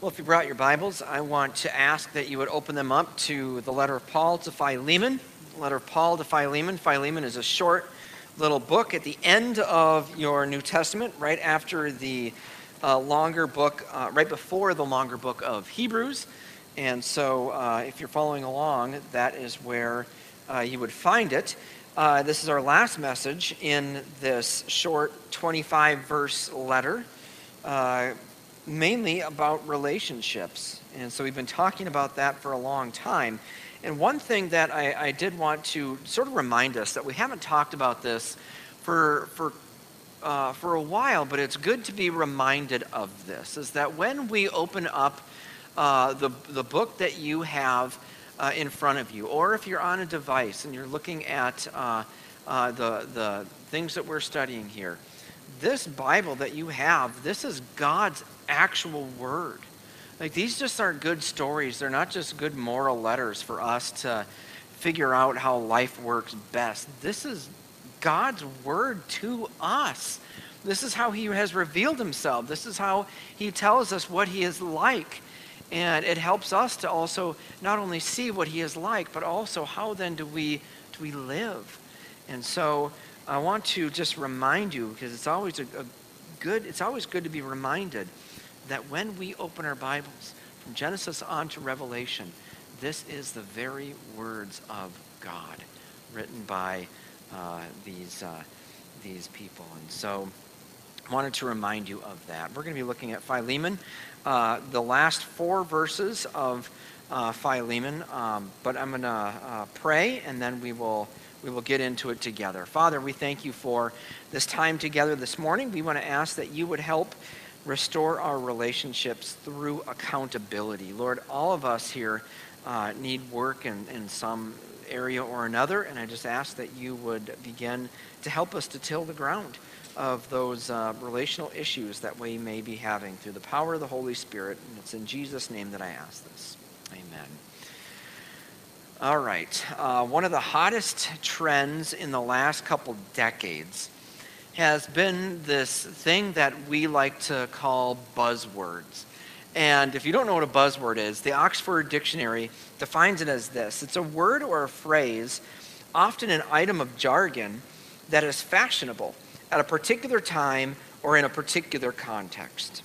Well, if you brought your Bibles, I want to ask that you would open them up to the letter of Paul to Philemon. The Letter of Paul to Philemon. Philemon is a short little book at the end of your New Testament, right after the uh, longer book, uh, right before the longer book of Hebrews. And so, uh, if you're following along, that is where uh, you would find it. Uh, this is our last message in this short 25 verse letter uh, mainly about relationships. And so we've been talking about that for a long time. And one thing that I, I did want to sort of remind us that we haven't talked about this for, for, uh, for a while, but it's good to be reminded of this is that when we open up uh, the, the book that you have uh, in front of you, or if you're on a device and you're looking at uh, uh, the, the things that we're studying here, this Bible that you have, this is God's actual word. Like these just aren't good stories. They're not just good moral letters for us to figure out how life works best. This is God's word to us. This is how he has revealed himself. This is how he tells us what he is like. And it helps us to also not only see what he is like, but also how then do we do we live? And so I want to just remind you, because it's always a, a good, it's always good to be reminded that when we open our Bibles from Genesis on to Revelation, this is the very words of God written by uh, these, uh, these people. And so I wanted to remind you of that. We're going to be looking at Philemon, uh, the last four verses of uh, Philemon, um, but I'm going to uh, pray and then we will we will get into it together. Father, we thank you for this time together this morning. We want to ask that you would help restore our relationships through accountability. Lord, all of us here uh, need work in, in some area or another, and I just ask that you would begin to help us to till the ground of those uh, relational issues that we may be having through the power of the Holy Spirit. And it's in Jesus' name that I ask this. Amen. All right. Uh, one of the hottest trends in the last couple decades has been this thing that we like to call buzzwords. And if you don't know what a buzzword is, the Oxford Dictionary defines it as this it's a word or a phrase, often an item of jargon, that is fashionable at a particular time or in a particular context.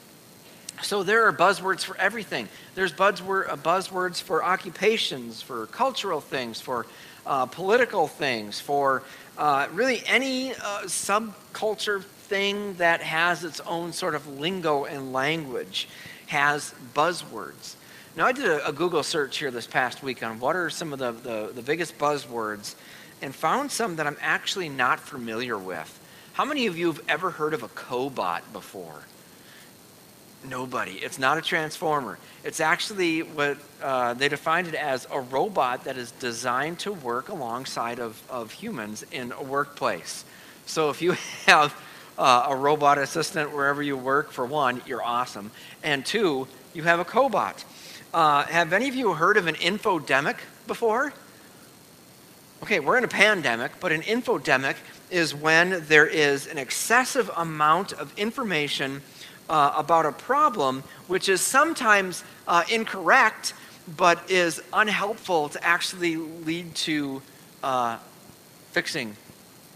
So there are buzzwords for everything. There's uh, buzzwords for occupations, for cultural things, for uh, political things, for uh, really any uh, subculture thing that has its own sort of lingo and language has buzzwords. Now, I did a, a Google search here this past week on what are some of the, the, the biggest buzzwords and found some that I'm actually not familiar with. How many of you have ever heard of a cobot before? Nobody. It's not a transformer. It's actually what uh, they defined it as a robot that is designed to work alongside of, of humans in a workplace. So if you have uh, a robot assistant wherever you work, for one, you're awesome. And two, you have a cobot. Uh, have any of you heard of an infodemic before? Okay, we're in a pandemic, but an infodemic is when there is an excessive amount of information uh, about a problem which is sometimes uh, incorrect but is unhelpful to actually lead to uh, fixing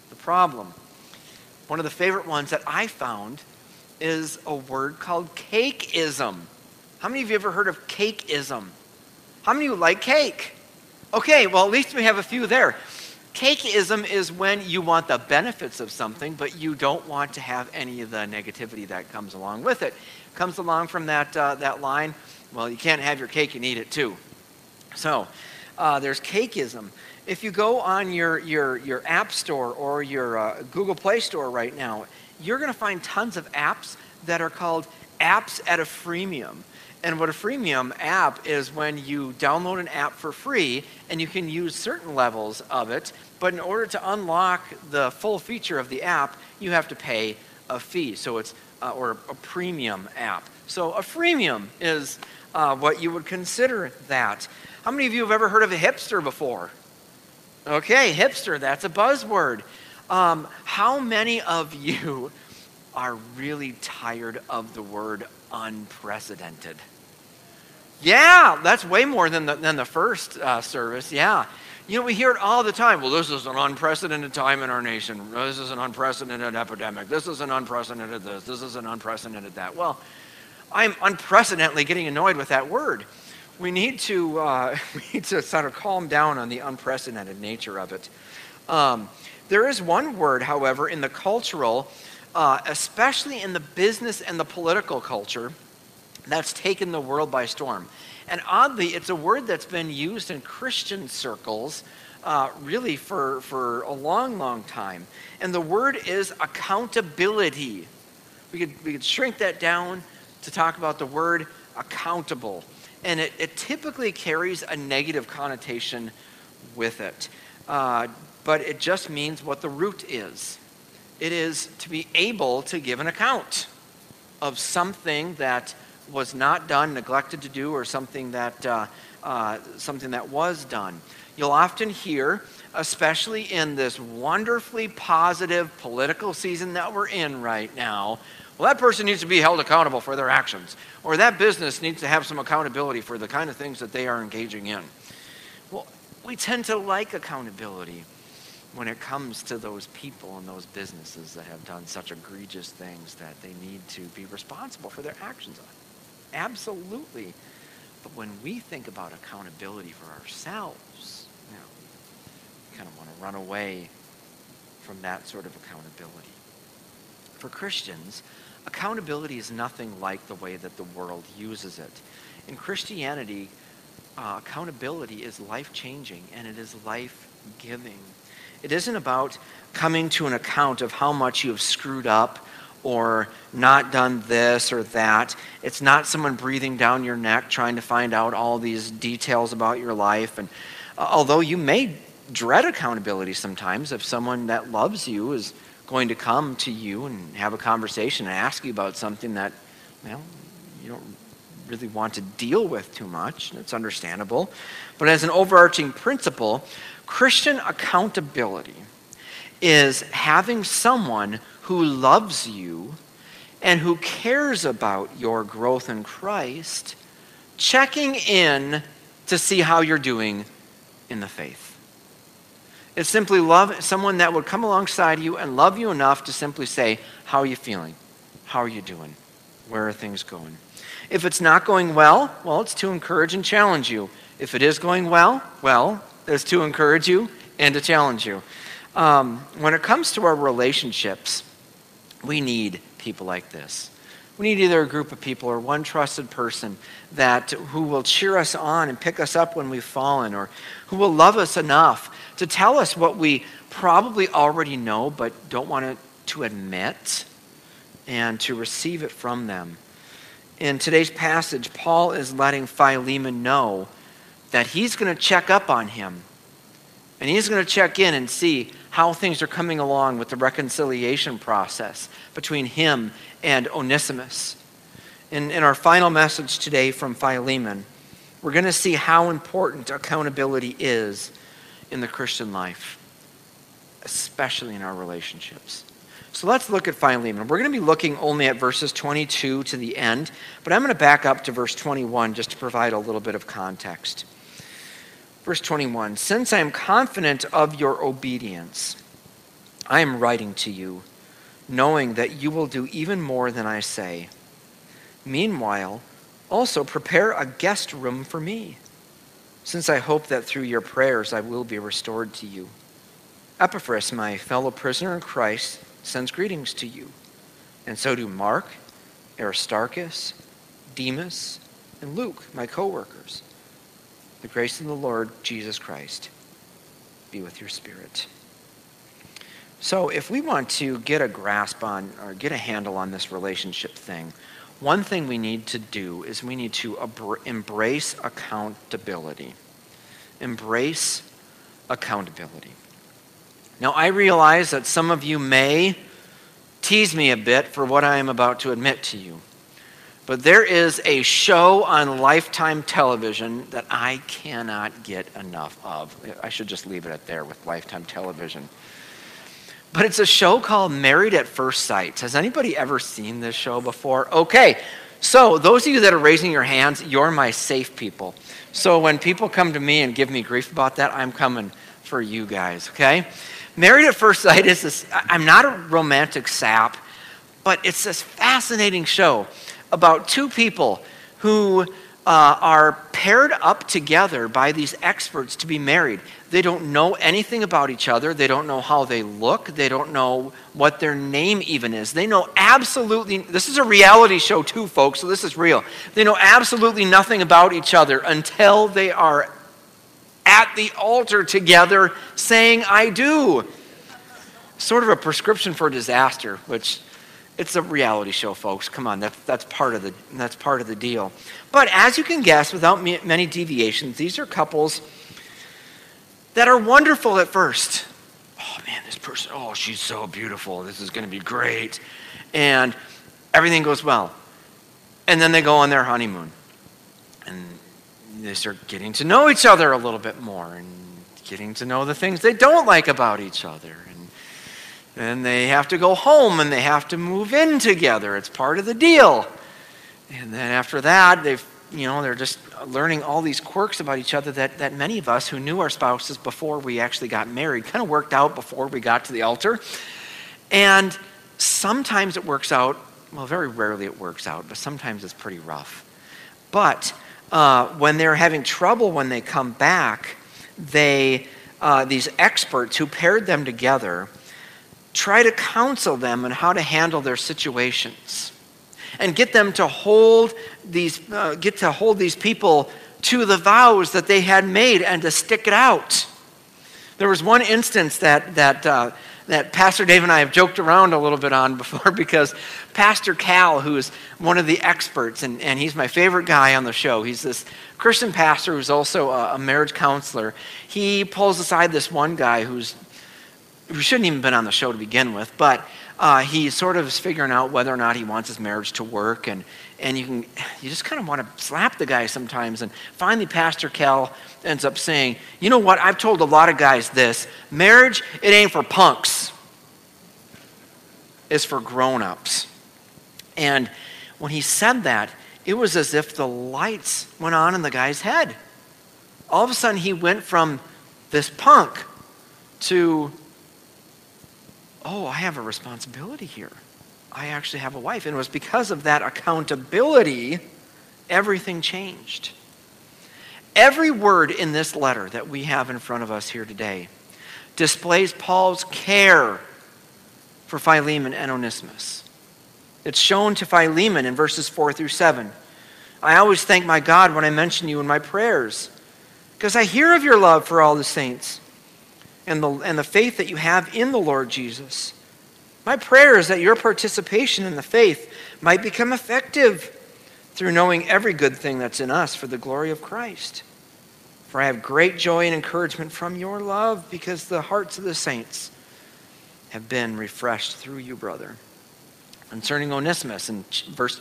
the problem. One of the favorite ones that I found is a word called cakeism. How many of you ever heard of cakeism? How many of you like cake? Okay, well, at least we have a few there. Cakeism is when you want the benefits of something, but you don't want to have any of the negativity that comes along with it. Comes along from that, uh, that line, well, you can't have your cake and eat it too. So uh, there's cakeism. If you go on your, your, your App Store or your uh, Google Play Store right now, you're going to find tons of apps that are called apps at a freemium. And what a freemium app is when you download an app for free and you can use certain levels of it, but in order to unlock the full feature of the app, you have to pay a fee. So it's uh, or a premium app. So a freemium is uh, what you would consider that. How many of you have ever heard of a hipster before? Okay, hipster, that's a buzzword. Um, how many of you are really tired of the word unprecedented. Yeah, that's way more than the, than the first uh, service. Yeah. You know, we hear it all the time. Well, this is an unprecedented time in our nation. This is an unprecedented epidemic. This is an unprecedented this. This is an unprecedented that. Well, I'm unprecedentedly getting annoyed with that word. We need to, uh, we need to sort of calm down on the unprecedented nature of it. Um, there is one word, however, in the cultural, uh, especially in the business and the political culture, that's taken the world by storm. And oddly, it's a word that's been used in Christian circles uh, really for, for a long, long time. And the word is accountability. We could, we could shrink that down to talk about the word accountable. And it, it typically carries a negative connotation with it. Uh, but it just means what the root is it is to be able to give an account of something that was not done, neglected to do, or something that, uh, uh, something that was done. You'll often hear, especially in this wonderfully positive political season that we're in right now, well, that person needs to be held accountable for their actions, or that business needs to have some accountability for the kind of things that they are engaging in. Well, we tend to like accountability when it comes to those people and those businesses that have done such egregious things that they need to be responsible for their actions on. Absolutely. But when we think about accountability for ourselves, you know, we kind of want to run away from that sort of accountability. For Christians, accountability is nothing like the way that the world uses it. In Christianity, uh, accountability is life changing and it is life giving. It isn't about coming to an account of how much you have screwed up or not done this or that. It's not someone breathing down your neck trying to find out all these details about your life. And uh, although you may dread accountability sometimes, if someone that loves you is going to come to you and have a conversation and ask you about something that, well, you don't really want to deal with too much, it's understandable. But as an overarching principle, Christian accountability is having someone who loves you and who cares about your growth in Christ, checking in to see how you're doing in the faith. It's simply love someone that would come alongside you and love you enough to simply say, How are you feeling? How are you doing? Where are things going? If it's not going well, well, it's to encourage and challenge you. If it is going well, well, it's to encourage you and to challenge you. Um, when it comes to our relationships, we need people like this. We need either a group of people or one trusted person that who will cheer us on and pick us up when we've fallen or who will love us enough to tell us what we probably already know but don't want to admit and to receive it from them. In today's passage, Paul is letting Philemon know that he's going to check up on him and he's going to check in and see how things are coming along with the reconciliation process between him and Onesimus. In, in our final message today from Philemon, we're going to see how important accountability is in the Christian life, especially in our relationships. So let's look at Philemon. We're going to be looking only at verses 22 to the end, but I'm going to back up to verse 21 just to provide a little bit of context. Verse 21 Since I am confident of your obedience, I am writing to you, knowing that you will do even more than I say. Meanwhile, also prepare a guest room for me, since I hope that through your prayers I will be restored to you. Epaphras, my fellow prisoner in Christ, sends greetings to you, and so do Mark, Aristarchus, Demas, and Luke, my co workers. The grace of the Lord Jesus Christ be with your spirit. So, if we want to get a grasp on or get a handle on this relationship thing, one thing we need to do is we need to embrace accountability. Embrace accountability. Now, I realize that some of you may tease me a bit for what I am about to admit to you. But there is a show on Lifetime television that I cannot get enough of. I should just leave it at there with Lifetime television. But it's a show called Married at First Sight. Has anybody ever seen this show before? Okay, So, those of you that are raising your hands, you're my safe people. So, when people come to me and give me grief about that, I'm coming for you guys, okay? Married at First Sight is this, I'm not a romantic sap, but it's this fascinating show about two people who uh, are paired up together by these experts to be married. They don't know anything about each other. They don't know how they look. They don't know what their name even is. They know absolutely, this is a reality show too, folks, so this is real. They know absolutely nothing about each other until they are at the altar together saying, I do. Sort of a prescription for disaster, which it's a reality show, folks. Come on, that's, that's, part, of the, that's part of the deal. But as you can guess, without many deviations, these are couples that are wonderful at first. Oh man, this person, oh, she's so beautiful. This is going to be great. And everything goes well. And then they go on their honeymoon. And they start getting to know each other a little bit more and getting to know the things they don't like about each other and they have to go home and they have to move in together. It's part of the deal. And then after that, they've you know, they're just learning all these quirks about each other that, that many of us who knew our spouses before we actually got married kind of worked out before we got to the altar. And sometimes it works out, well, very rarely it works out, but sometimes it's pretty rough. But uh, when they're having trouble when they come back, they, uh, these experts who paired them together, try to counsel them on how to handle their situations and get them to hold these uh, get to hold these people to the vows that they had made and to stick it out there was one instance that that uh, that Pastor Dave and I have joked around a little bit on before because Pastor Cal, who is one of the experts, and, and he's my favorite guy on the show, he's this Christian pastor who's also a, a marriage counselor. He pulls aside this one guy who's who shouldn't even been on the show to begin with, but uh, he sort of is figuring out whether or not he wants his marriage to work, and and you can you just kind of want to slap the guy sometimes. And finally, Pastor Cal ends up saying, "You know what? I've told a lot of guys this: marriage it ain't for punks. It's for grown-ups." And when he said that, it was as if the lights went on in the guy's head. All of a sudden, he went from this punk to oh, I have a responsibility here. I actually have a wife. And it was because of that accountability, everything changed. Every word in this letter that we have in front of us here today displays Paul's care for Philemon and Onesimus. It's shown to Philemon in verses 4 through 7. I always thank my God when I mention you in my prayers, because I hear of your love for all the saints and the, and the faith that you have in the Lord Jesus. My prayer is that your participation in the faith might become effective through knowing every good thing that's in us for the glory of Christ. For I have great joy and encouragement from your love because the hearts of the saints have been refreshed through you, brother. Concerning Onesimus, in verse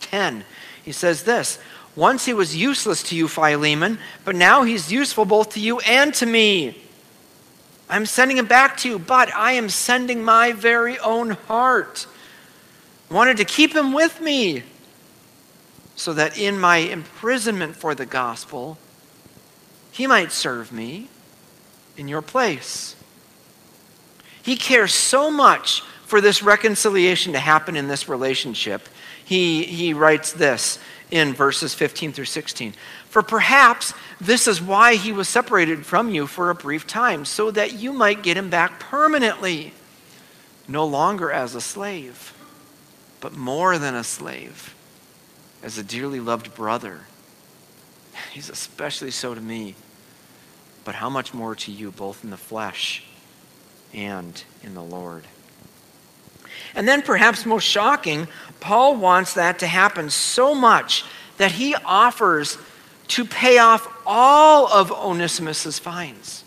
10, he says this Once he was useless to you, Philemon, but now he's useful both to you and to me. I'm sending him back to you, but I am sending my very own heart. I wanted to keep him with me so that in my imprisonment for the gospel, he might serve me in your place. He cares so much for this reconciliation to happen in this relationship. He, he writes this in verses 15 through 16. For perhaps this is why he was separated from you for a brief time, so that you might get him back permanently, no longer as a slave, but more than a slave, as a dearly loved brother. He's especially so to me, but how much more to you, both in the flesh and in the Lord. And then, perhaps most shocking, Paul wants that to happen so much that he offers to pay off all of Onesimus's fines.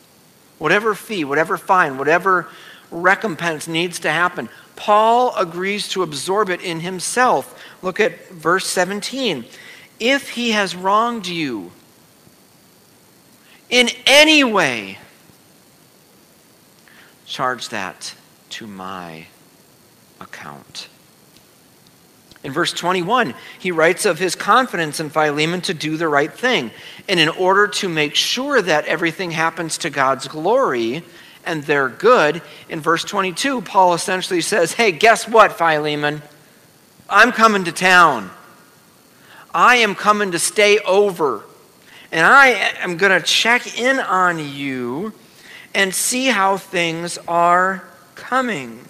Whatever fee, whatever fine, whatever recompense needs to happen, Paul agrees to absorb it in himself. Look at verse 17. If he has wronged you in any way, charge that to my account. In verse 21, he writes of his confidence in Philemon to do the right thing. And in order to make sure that everything happens to God's glory and they're good, in verse 22, Paul essentially says, Hey, guess what, Philemon? I'm coming to town. I am coming to stay over. And I am going to check in on you and see how things are coming.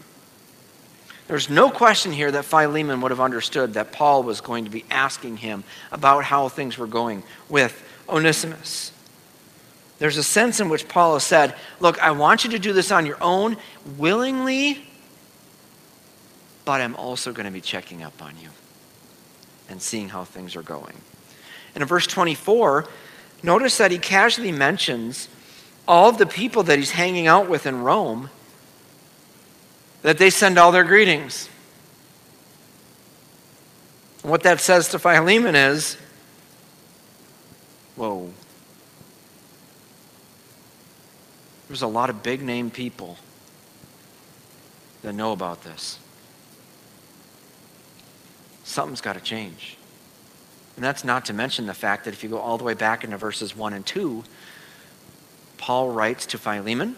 There's no question here that Philemon would have understood that Paul was going to be asking him about how things were going with Onesimus. There's a sense in which Paul has said, Look, I want you to do this on your own, willingly, but I'm also going to be checking up on you and seeing how things are going. And in verse 24, notice that he casually mentions all of the people that he's hanging out with in Rome that they send all their greetings. What that says to Philemon is, whoa. There's a lot of big name people that know about this. Something's got to change. And that's not to mention the fact that if you go all the way back into verses 1 and 2, Paul writes to Philemon,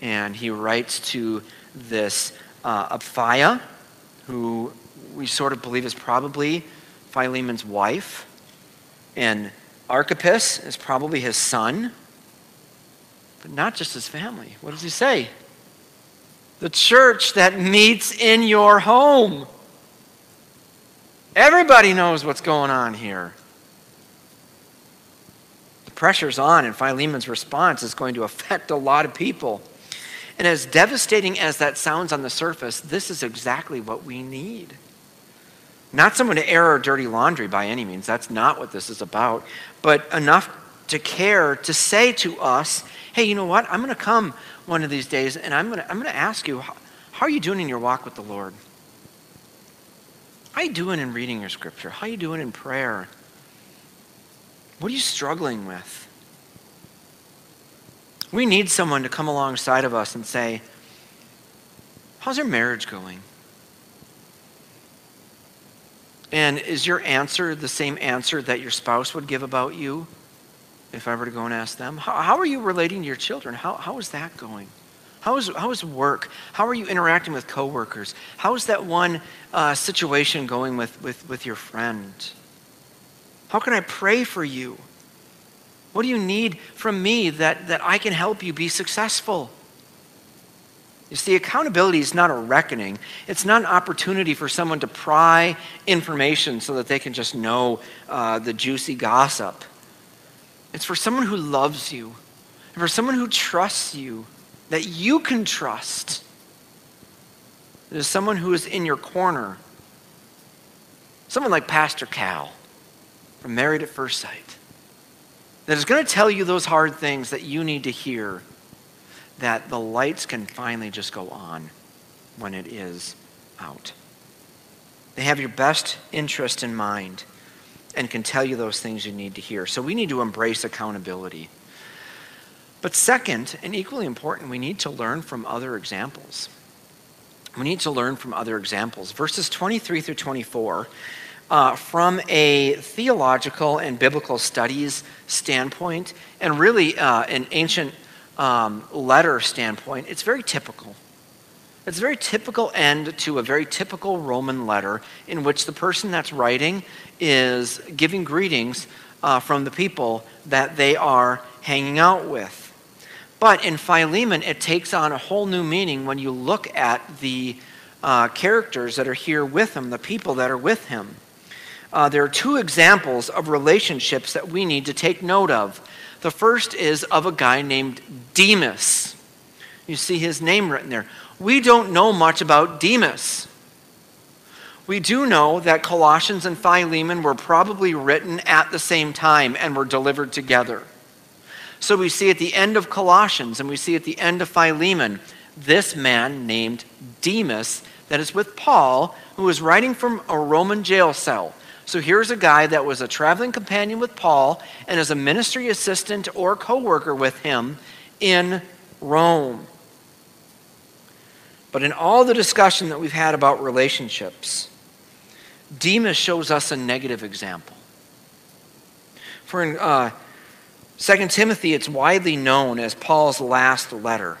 and he writes to this uh, Apphia, who we sort of believe is probably Philemon's wife, and Archippus is probably his son, but not just his family. What does he say? The church that meets in your home. Everybody knows what's going on here. The pressure's on, and Philemon's response is going to affect a lot of people. And as devastating as that sounds on the surface, this is exactly what we need. Not someone to air our dirty laundry by any means. That's not what this is about. But enough to care to say to us, hey, you know what? I'm going to come one of these days and I'm going to, I'm to ask you, how, how are you doing in your walk with the Lord? How are you doing in reading your scripture? How are you doing in prayer? What are you struggling with? We need someone to come alongside of us and say, How's your marriage going? And is your answer the same answer that your spouse would give about you if I were to go and ask them? How, how are you relating to your children? How, how is that going? How is, how is work? How are you interacting with coworkers? How is that one uh, situation going with, with, with your friend? How can I pray for you? What do you need from me that, that I can help you be successful? You see, accountability is not a reckoning. It's not an opportunity for someone to pry information so that they can just know uh, the juicy gossip. It's for someone who loves you, and for someone who trusts you, that you can trust. It is someone who is in your corner. Someone like Pastor Cal from Married at First Sight that is going to tell you those hard things that you need to hear, that the lights can finally just go on when it is out. They have your best interest in mind and can tell you those things you need to hear. So we need to embrace accountability. But second, and equally important, we need to learn from other examples. We need to learn from other examples. Verses 23 through 24 uh, from a theological and biblical studies standpoint, and really uh, an ancient um, letter standpoint, it's very typical. It's a very typical end to a very typical Roman letter in which the person that's writing is giving greetings uh, from the people that they are hanging out with. But in Philemon, it takes on a whole new meaning when you look at the uh, characters that are here with him, the people that are with him uh, there are two examples of relationships that we need to take note of. The first is of a guy named Demas. You see his name written there. We don't know much about Demas. We do know that Colossians and Philemon were probably written at the same time and were delivered together. So we see at the end of Colossians and we see at the end of Philemon this man named Demas that is with Paul, who is writing from a Roman jail cell. So here's a guy that was a traveling companion with Paul and is a ministry assistant or co worker with him in Rome. But in all the discussion that we've had about relationships, Demas shows us a negative example. For in uh, 2 Timothy, it's widely known as Paul's last letter.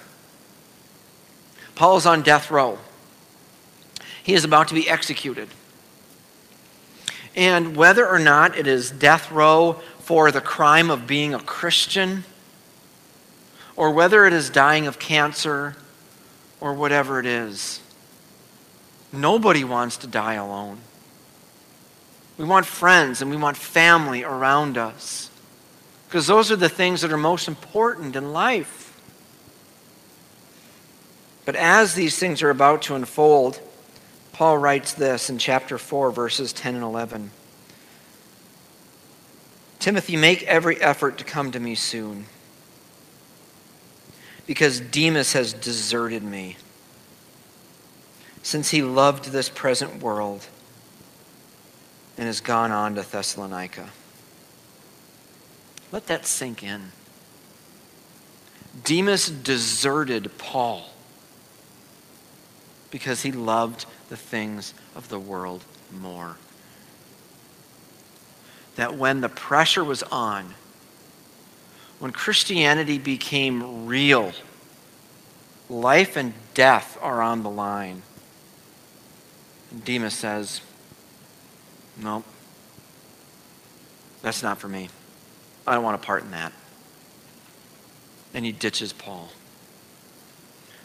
Paul is on death row. He is about to be executed. And whether or not it is death row for the crime of being a Christian, or whether it is dying of cancer, or whatever it is, nobody wants to die alone. We want friends and we want family around us because those are the things that are most important in life. But as these things are about to unfold, Paul writes this in chapter 4, verses 10 and 11. Timothy, make every effort to come to me soon, because Demas has deserted me, since he loved this present world and has gone on to Thessalonica. Let that sink in. Demas deserted Paul because he loved the things of the world more. That when the pressure was on, when Christianity became real, life and death are on the line. And Demas says, No, that's not for me. I don't want to part in that. And he ditches Paul.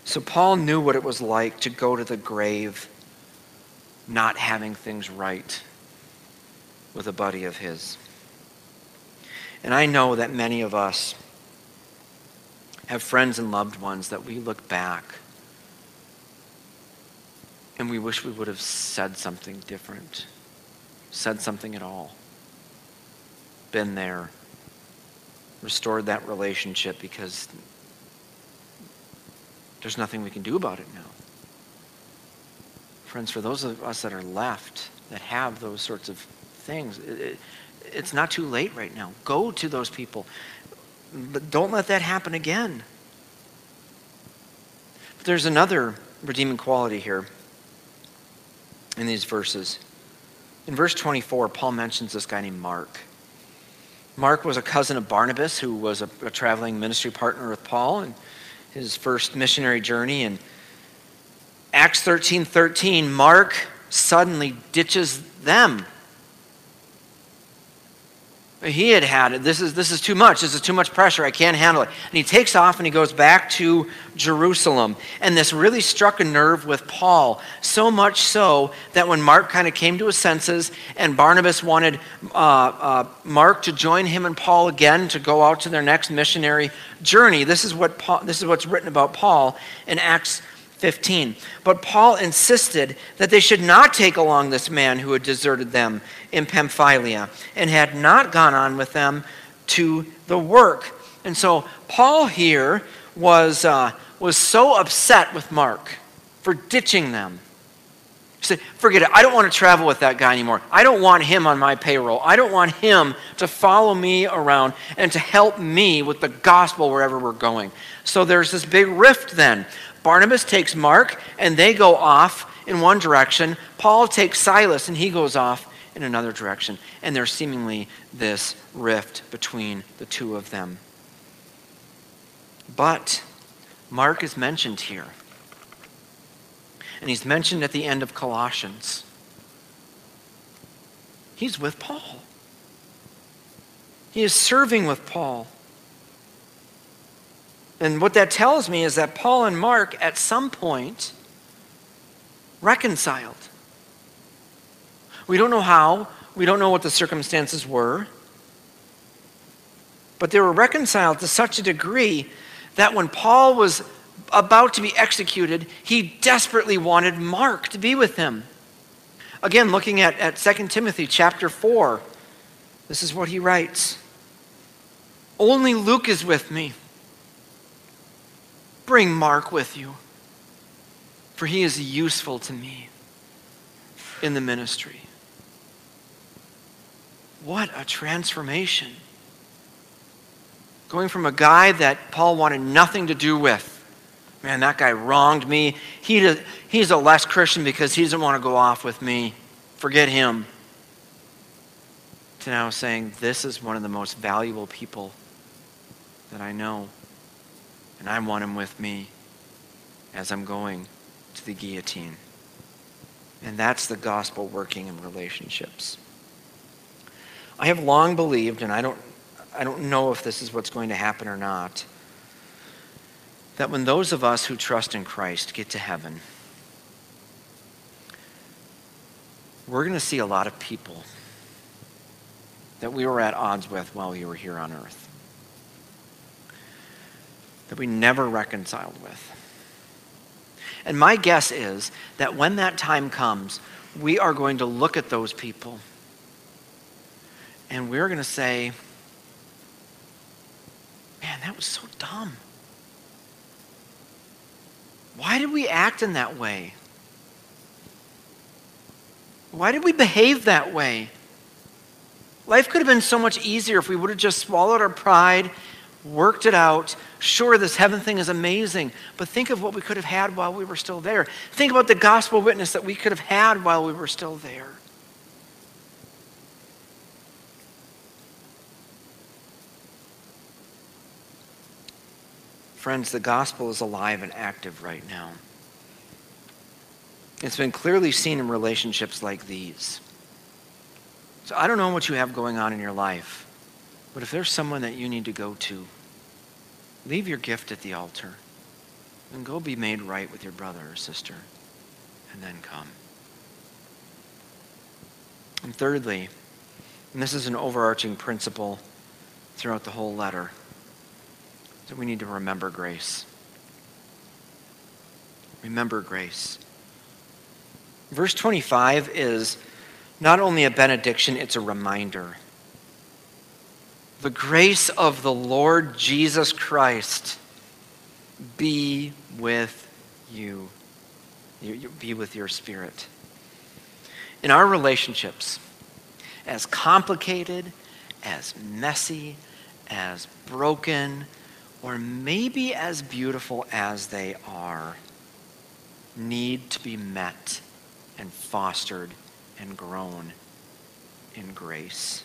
So Paul knew what it was like to go to the grave not having things right with a buddy of his. And I know that many of us have friends and loved ones that we look back and we wish we would have said something different, said something at all, been there, restored that relationship because there's nothing we can do about it now. Friends, for those of us that are left, that have those sorts of things, it, it, it's not too late right now. Go to those people. But don't let that happen again. But there's another redeeming quality here in these verses. In verse 24, Paul mentions this guy named Mark. Mark was a cousin of Barnabas, who was a, a traveling ministry partner with Paul. in his first missionary journey. And Acts 13 13, Mark suddenly ditches them. He had had it. This is, this is too much. This is too much pressure. I can't handle it. And he takes off and he goes back to Jerusalem. And this really struck a nerve with Paul, so much so that when Mark kind of came to his senses and Barnabas wanted uh, uh, Mark to join him and Paul again to go out to their next missionary journey, this is, what Paul, this is what's written about Paul in Acts 15. But Paul insisted that they should not take along this man who had deserted them in Pamphylia and had not gone on with them to the work. And so Paul here was, uh, was so upset with Mark for ditching them. He said, Forget it. I don't want to travel with that guy anymore. I don't want him on my payroll. I don't want him to follow me around and to help me with the gospel wherever we're going. So there's this big rift then. Barnabas takes Mark, and they go off in one direction. Paul takes Silas, and he goes off in another direction. And there's seemingly this rift between the two of them. But Mark is mentioned here. And he's mentioned at the end of Colossians. He's with Paul. He is serving with Paul. And what that tells me is that Paul and Mark, at some point, reconciled. We don't know how, we don't know what the circumstances were, but they were reconciled to such a degree that when Paul was about to be executed, he desperately wanted Mark to be with him. Again, looking at, at 2 Timothy chapter 4, this is what he writes Only Luke is with me. Bring Mark with you, for he is useful to me in the ministry. What a transformation. Going from a guy that Paul wanted nothing to do with. Man, that guy wronged me. He does, he's a less Christian because he doesn't want to go off with me. forget him, to now saying, This is one of the most valuable people that I know, and I want him with me as I'm going to the guillotine. And that's the gospel working in relationships. I have long believed, and I don't, I don't know if this is what's going to happen or not, that when those of us who trust in Christ get to heaven, we're going to see a lot of people that we were at odds with while we were here on earth, that we never reconciled with. And my guess is that when that time comes, we are going to look at those people and we're going to say, man, that was so dumb. Why did we act in that way? Why did we behave that way? Life could have been so much easier if we would have just swallowed our pride, worked it out. Sure, this heaven thing is amazing, but think of what we could have had while we were still there. Think about the gospel witness that we could have had while we were still there. Friends, the gospel is alive and active right now. It's been clearly seen in relationships like these. So I don't know what you have going on in your life, but if there's someone that you need to go to, leave your gift at the altar and go be made right with your brother or sister, and then come. And thirdly, and this is an overarching principle throughout the whole letter, that we need to remember grace. Remember grace. Verse 25 is not only a benediction, it's a reminder. The grace of the Lord Jesus Christ be with you. Be with your spirit. In our relationships, as complicated, as messy, as broken, or maybe as beautiful as they are, need to be met and fostered and grown in grace.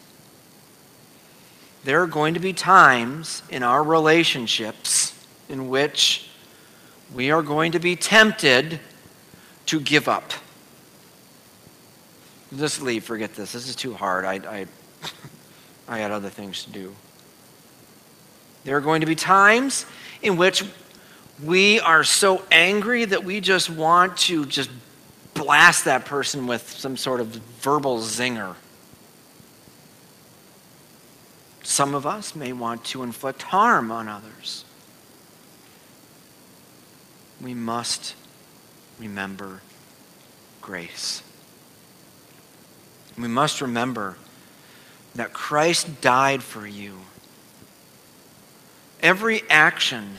There are going to be times in our relationships in which we are going to be tempted to give up. Just leave, forget this. This is too hard. I, I, I had other things to do. There are going to be times in which we are so angry that we just want to just blast that person with some sort of verbal zinger. Some of us may want to inflict harm on others. We must remember grace. We must remember that Christ died for you every action,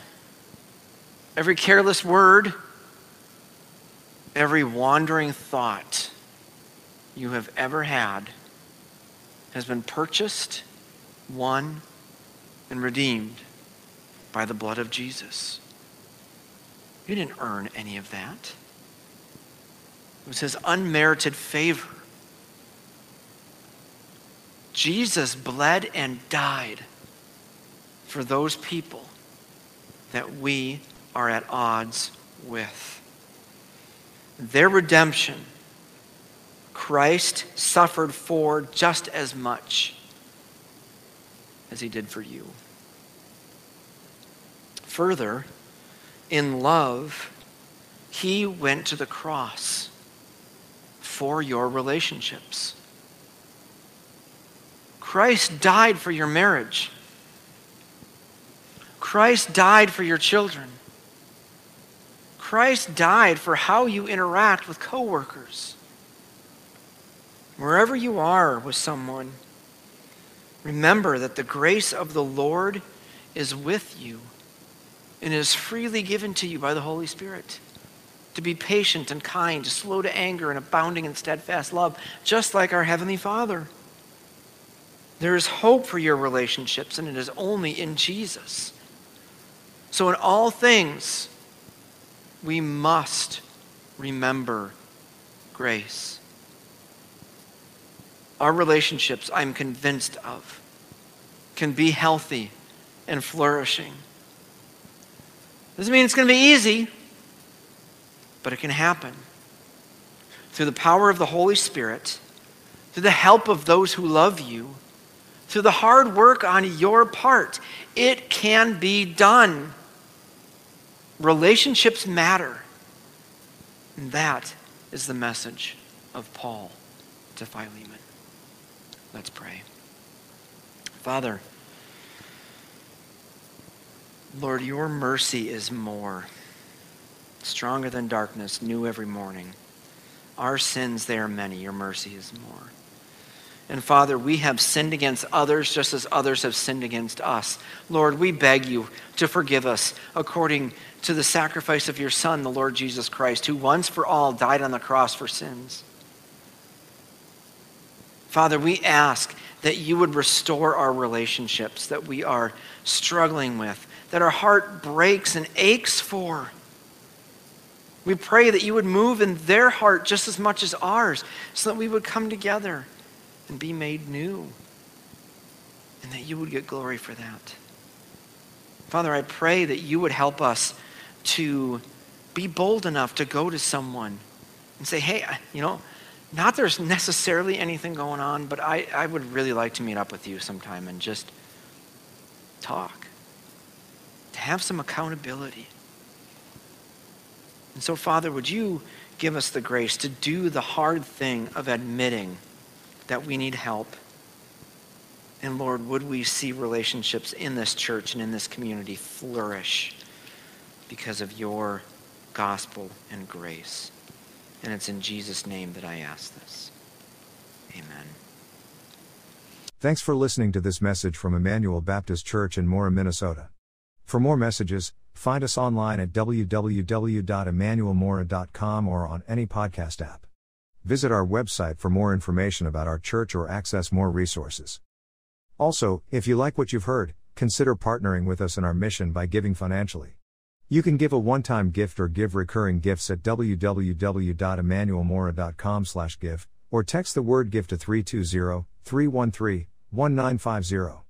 every careless word, every wandering thought you have ever had has been purchased, won, and redeemed by the blood of Jesus. You didn't earn any of that. It was his unmerited favor. Jesus bled and died for those people that we are at odds with. Their redemption, Christ suffered for just as much as he did for you. Further, in love, he went to the cross for your relationships. Christ died for your marriage. Christ died for your children. Christ died for how you interact with coworkers. Wherever you are with someone, remember that the grace of the Lord is with you and is freely given to you by the Holy Spirit. To be patient and kind, slow to anger, and abounding in steadfast love, just like our Heavenly Father. There is hope for your relationships, and it is only in Jesus. So, in all things, we must remember grace. Our relationships, I'm convinced of, can be healthy and flourishing. Doesn't mean it's going to be easy, but it can happen. Through the power of the Holy Spirit, through the help of those who love you, through the hard work on your part, it can be done. Relationships matter. And that is the message of Paul to Philemon. Let's pray. Father, Lord, your mercy is more, stronger than darkness, new every morning. Our sins, they are many. Your mercy is more. And Father, we have sinned against others just as others have sinned against us. Lord, we beg you to forgive us according to the sacrifice of your Son, the Lord Jesus Christ, who once for all died on the cross for sins. Father, we ask that you would restore our relationships that we are struggling with, that our heart breaks and aches for. We pray that you would move in their heart just as much as ours, so that we would come together and be made new, and that you would get glory for that. Father, I pray that you would help us to be bold enough to go to someone and say, hey, you know, not there's necessarily anything going on, but I, I would really like to meet up with you sometime and just talk, to have some accountability. And so, Father, would you give us the grace to do the hard thing of admitting that we need help? And Lord, would we see relationships in this church and in this community flourish because of your gospel and grace? And it's in Jesus' name that I ask this. Amen. Thanks for listening to this message from Emmanuel Baptist Church in Mora, Minnesota. For more messages, find us online at www.emmanuelmora.com or on any podcast app. Visit our website for more information about our church or access more resources. Also, if you like what you've heard, consider partnering with us in our mission by giving financially. You can give a one-time gift or give recurring gifts at www.emmanuelmora.com/give or text the word gift to 320-313-1950.